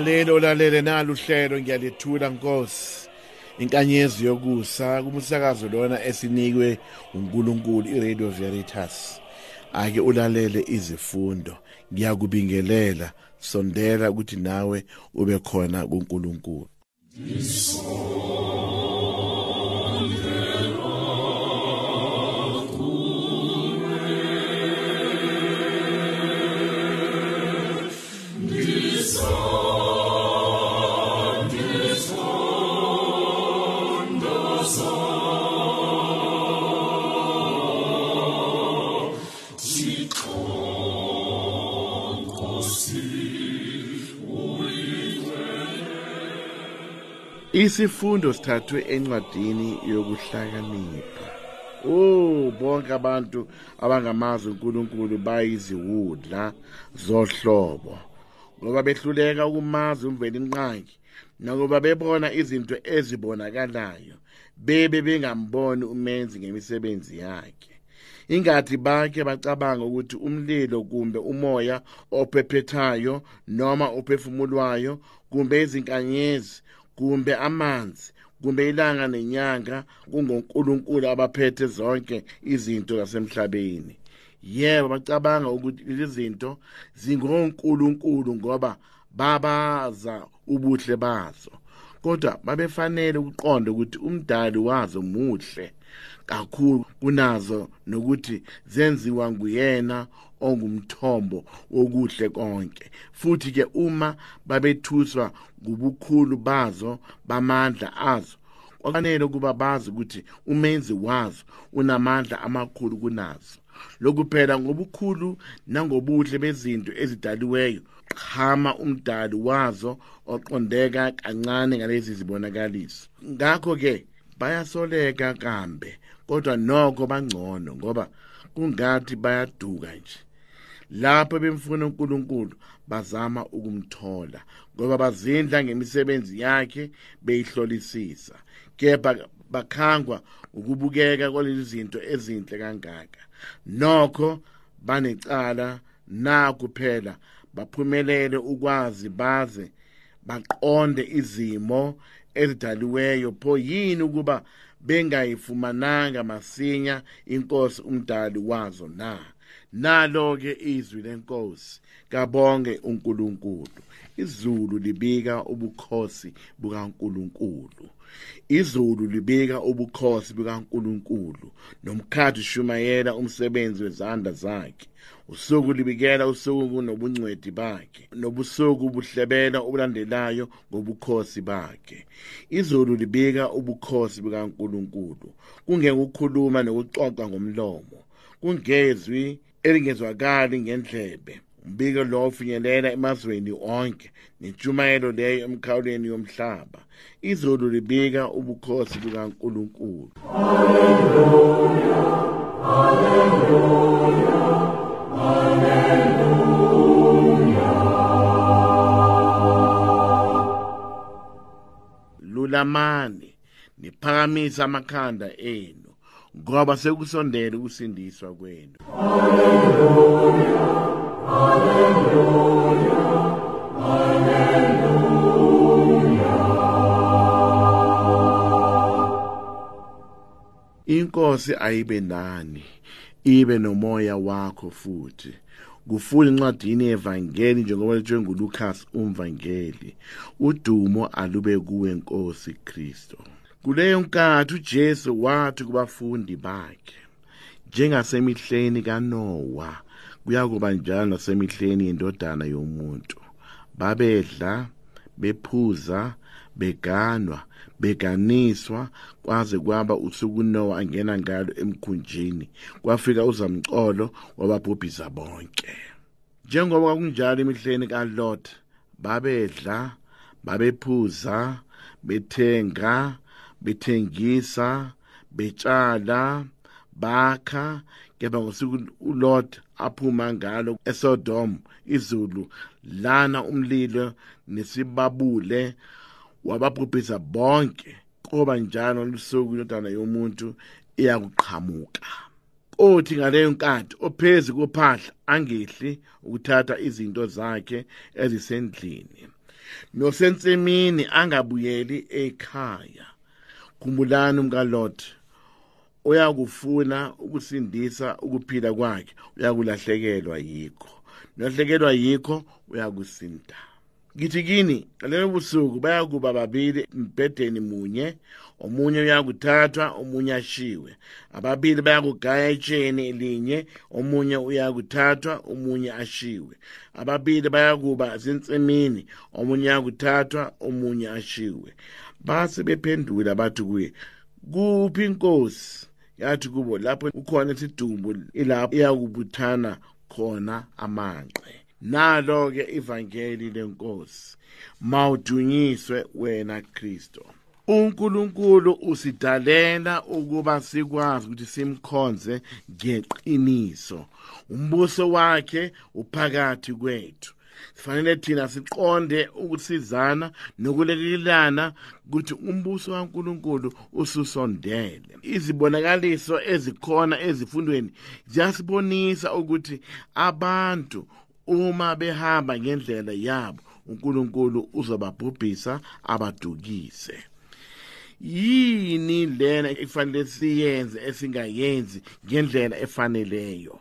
mlalelo olalele nalo uhlelo ngiyalethula nkosi. Inkanyezi yokusa kumsakazo lona esinikwe uNkulunkulu iRadio Veritas. Ake ulalele izifundo ngiyakubingelela sondela ukuthi nawe ube khona kuNkulunkulu. Isifundo sithathwe encwadini yokuhlakanipha. Oh bonke abantu abangamazi uNkulunkulu bayiziwudla zohlobo ngoba behluleka ukumazi umveli inqangi nakuba bebona izinto ezibonakalayo bebe bengamboni umenzi ngemisebenzi yakhe ingathi bakhe bacabanga ukuthi umlilo kumbe umoya ophephethayo noma ophefumulwayo kumbe izinkanyezi kumbe amanzi kumbe ilanga nenyanga kungonkulunkulu abaphethe zonke izinto zasemhlabeni. Yebo bacabanga ukuthi lezi zinto zingonkulunkulu ngoba babaza ubuhle bazo. Kodwa babefanele ukuqonda ukuthi umdali wazo muhle kakhulu. Kunazo nokuthi zenziwa nguyena ongumthombo wokuhle konke. Futhi ke uma babethuswa ngubukhulu bazo bamandla azo kwafanele ukuba bazi ukuthi umenzi wazo unamandla amakhulu kunazo. Lokuphela ngobukhulu nangobuhle bezinto ezidaliweyo qhama umdali wazo oqondeka kancane ngalezi zibonakaliso. Ngakho ke bayasoleka kambe kodwa nokho bangcono ngoba kungathi bayaduka nje. Lapho bemfuna uNkulunkulu bazama ukumthola ngoba bazindla ngemisebenzi yakhe beyihlolisisa. Kepha bakhangwa ukubukeka kwalezi zinto ezinhle kangaka. Nokho banecala na kuphela baphumelele ukwazi baze baqonde izimo ezidaliweyo. Pho yini ukuba bengayifumananga masinya inkosi umdali wazo na? Nalo ke izwi lenkosi kabonge uNkulunkulu. Izulu libika ubukhosi bukaNkulunkulu. Izulu libika ubukhosi bukaNkulunkulu. Nomkhathi shumayela umsebenzi wezandla zakhe. Usuku libikela usuku kunobungcweti bakhe. Nobusuku buhlebela obulandelayo ngobukhosi bakhe. Izulu libika ubukhosi bukaNkulunkulu. Kungekukhuluma nokuxoxa ngomlomo. Kungezwi elingezwakali ngendlebe. Umbiko lo ufinyelela emazweni onke nentshumayelo leyo emkhawulweni yomhlaba. Izulu libika ubukhosi bukaNkulunkulu. Haleluya haleluya haleluya lulamani niphakamisa amakhanda enu ngoba sekusondele ukusindiswa kwenu. haleluya haleluya haleluya inkosi ayibe nani? Ibe nomoya wakho futhi. Kufuna incwadini yevangeli njengoba letshwe nguLukas umvangeli. Udumo alube kuwe Nkosi Kristo kuleyo nkathi uJesu wathi kubafundi bakhe njengasemihleni kaNoah kuyakuba njalo nasemihleni yendodana yomuntu. Babedla bephuza beganwa beganiswa kwaze kwaba usuku Noah angena ngalo emkhunjini. Kwafika uzamcolo wababhubhisa bonke. Njengoba kwakunjalo emihleni kaLot babedla babephuza bethenga bethengisa betshala bakha. Kepha ngosuku uLot aphuma ngalo eSodom izulu. Lana umlilo nesibabule wababhubhisa bonke qoba njalo lusuku indodana yomuntu iyakuqhamuka. Othi ngaleyo nkathi ophezi kophahla angehli ukuthatha izinto zakhe ezisendlini. Nosensimini angabuyeli ekhaya. Khumbulani umkaLot uyakufuna ukusindisa ukuphila kwakhe uyakulahlekelwa yikho. Nolahlekelwa yikho uyakusinda. Ngithi kini ngalelo busuku bayakuba babili mbhedeni munye omunye uyakuthathwa omunye ashiwe. Ababili bayakugaya etsheni elinye omunye uyakuthathwa omunye ashiwe. Ababili bayakuba zinsimini omunye uyakuthathwa omunye ashiwe. Base bephendula bathi kuye kuphi inkosi yathi kubo lapho ukhona isidumbu ilapho iyakubuthana khona amanqe nalo ke ivangeli lenkosi mawudunyiswe wena Kristo uNkulunkulu usidalela ukuba sikwazi ukuthi simkhonze ngeqiniso. Umbuso wakhe uphakathi kwethu. Sifanele thina siqonde ukusizana nokulekelelana ukuthi umbuso kaNkuluNkulu ususondele. Izibonakaliso ezikhona ezifundweni ziyasibonisa ukuthi abantu uma behamba ngendlela yabo uNkulunkulu uzobabhubhisa abadukise. Yini lena ekufanele siyenze esingayenzi ngendlela efaneleyo?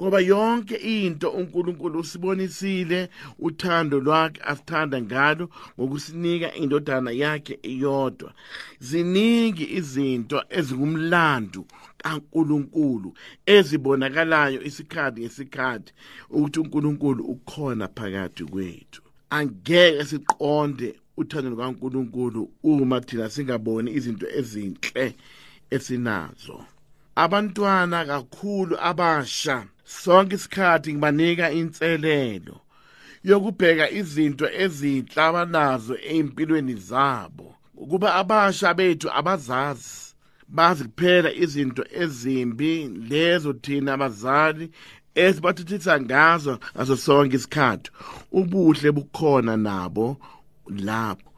Ngoba yonke into uNkulunkulu usibonisile uthando lwakhe asithanda ngalo ngokusinika indodana yakhe iyodwa ziningi izinto ezingumlando kaNkulunkulu ezibonakalayo isikhathi ngesikhathi ukuthi uNkulunkulu ukhona phakathi kwethu. Angeke siqonde uthando lukaNkulunkulu uma thina singaboni izinto ezinhle esinazo. Abantwana kakhulu abasha sonke isikhathi ngibanika inselelo yokubheka izinto ezinhle abanazo empilweni zabo. Ukuba abasha bethu abazazi bazi kuphela izinto ezimbi lezo thina abazali esibathuthisa ngazo ngaso sonke isikhathi. Ubuhle bukhona nabo lapho.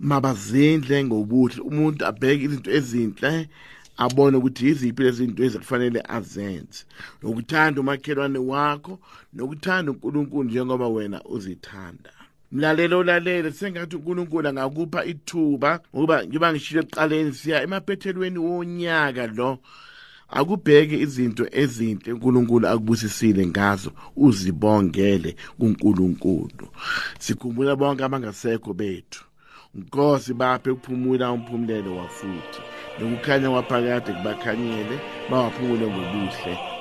Mabazindle ngobuhle umuntu abheke izinto ezinhle abone ukuthi yiziphi lezi zinto ezifanele azenze. Nokuthanda umakhelwane wakho nokuthanda uNkulunkulu njengoba wena uzithanda. Mlalelo ulalele sengathi uNkulunkulu angakupha ithuba ngoba ngiba ngishilo ekuqaleni siya emaphethelweni wonyaka lo. Akubheke izinto ezinhle uNkulunkulu akubusisile ngazo uzibongele kuNkulunkulu. Sikhumbula bonke abangasekho bethu. Nkosi baphe ukuphumula umphumulelo wafuthi nokukhanya waphakade kubakhanyele bawaphumule ngobuhle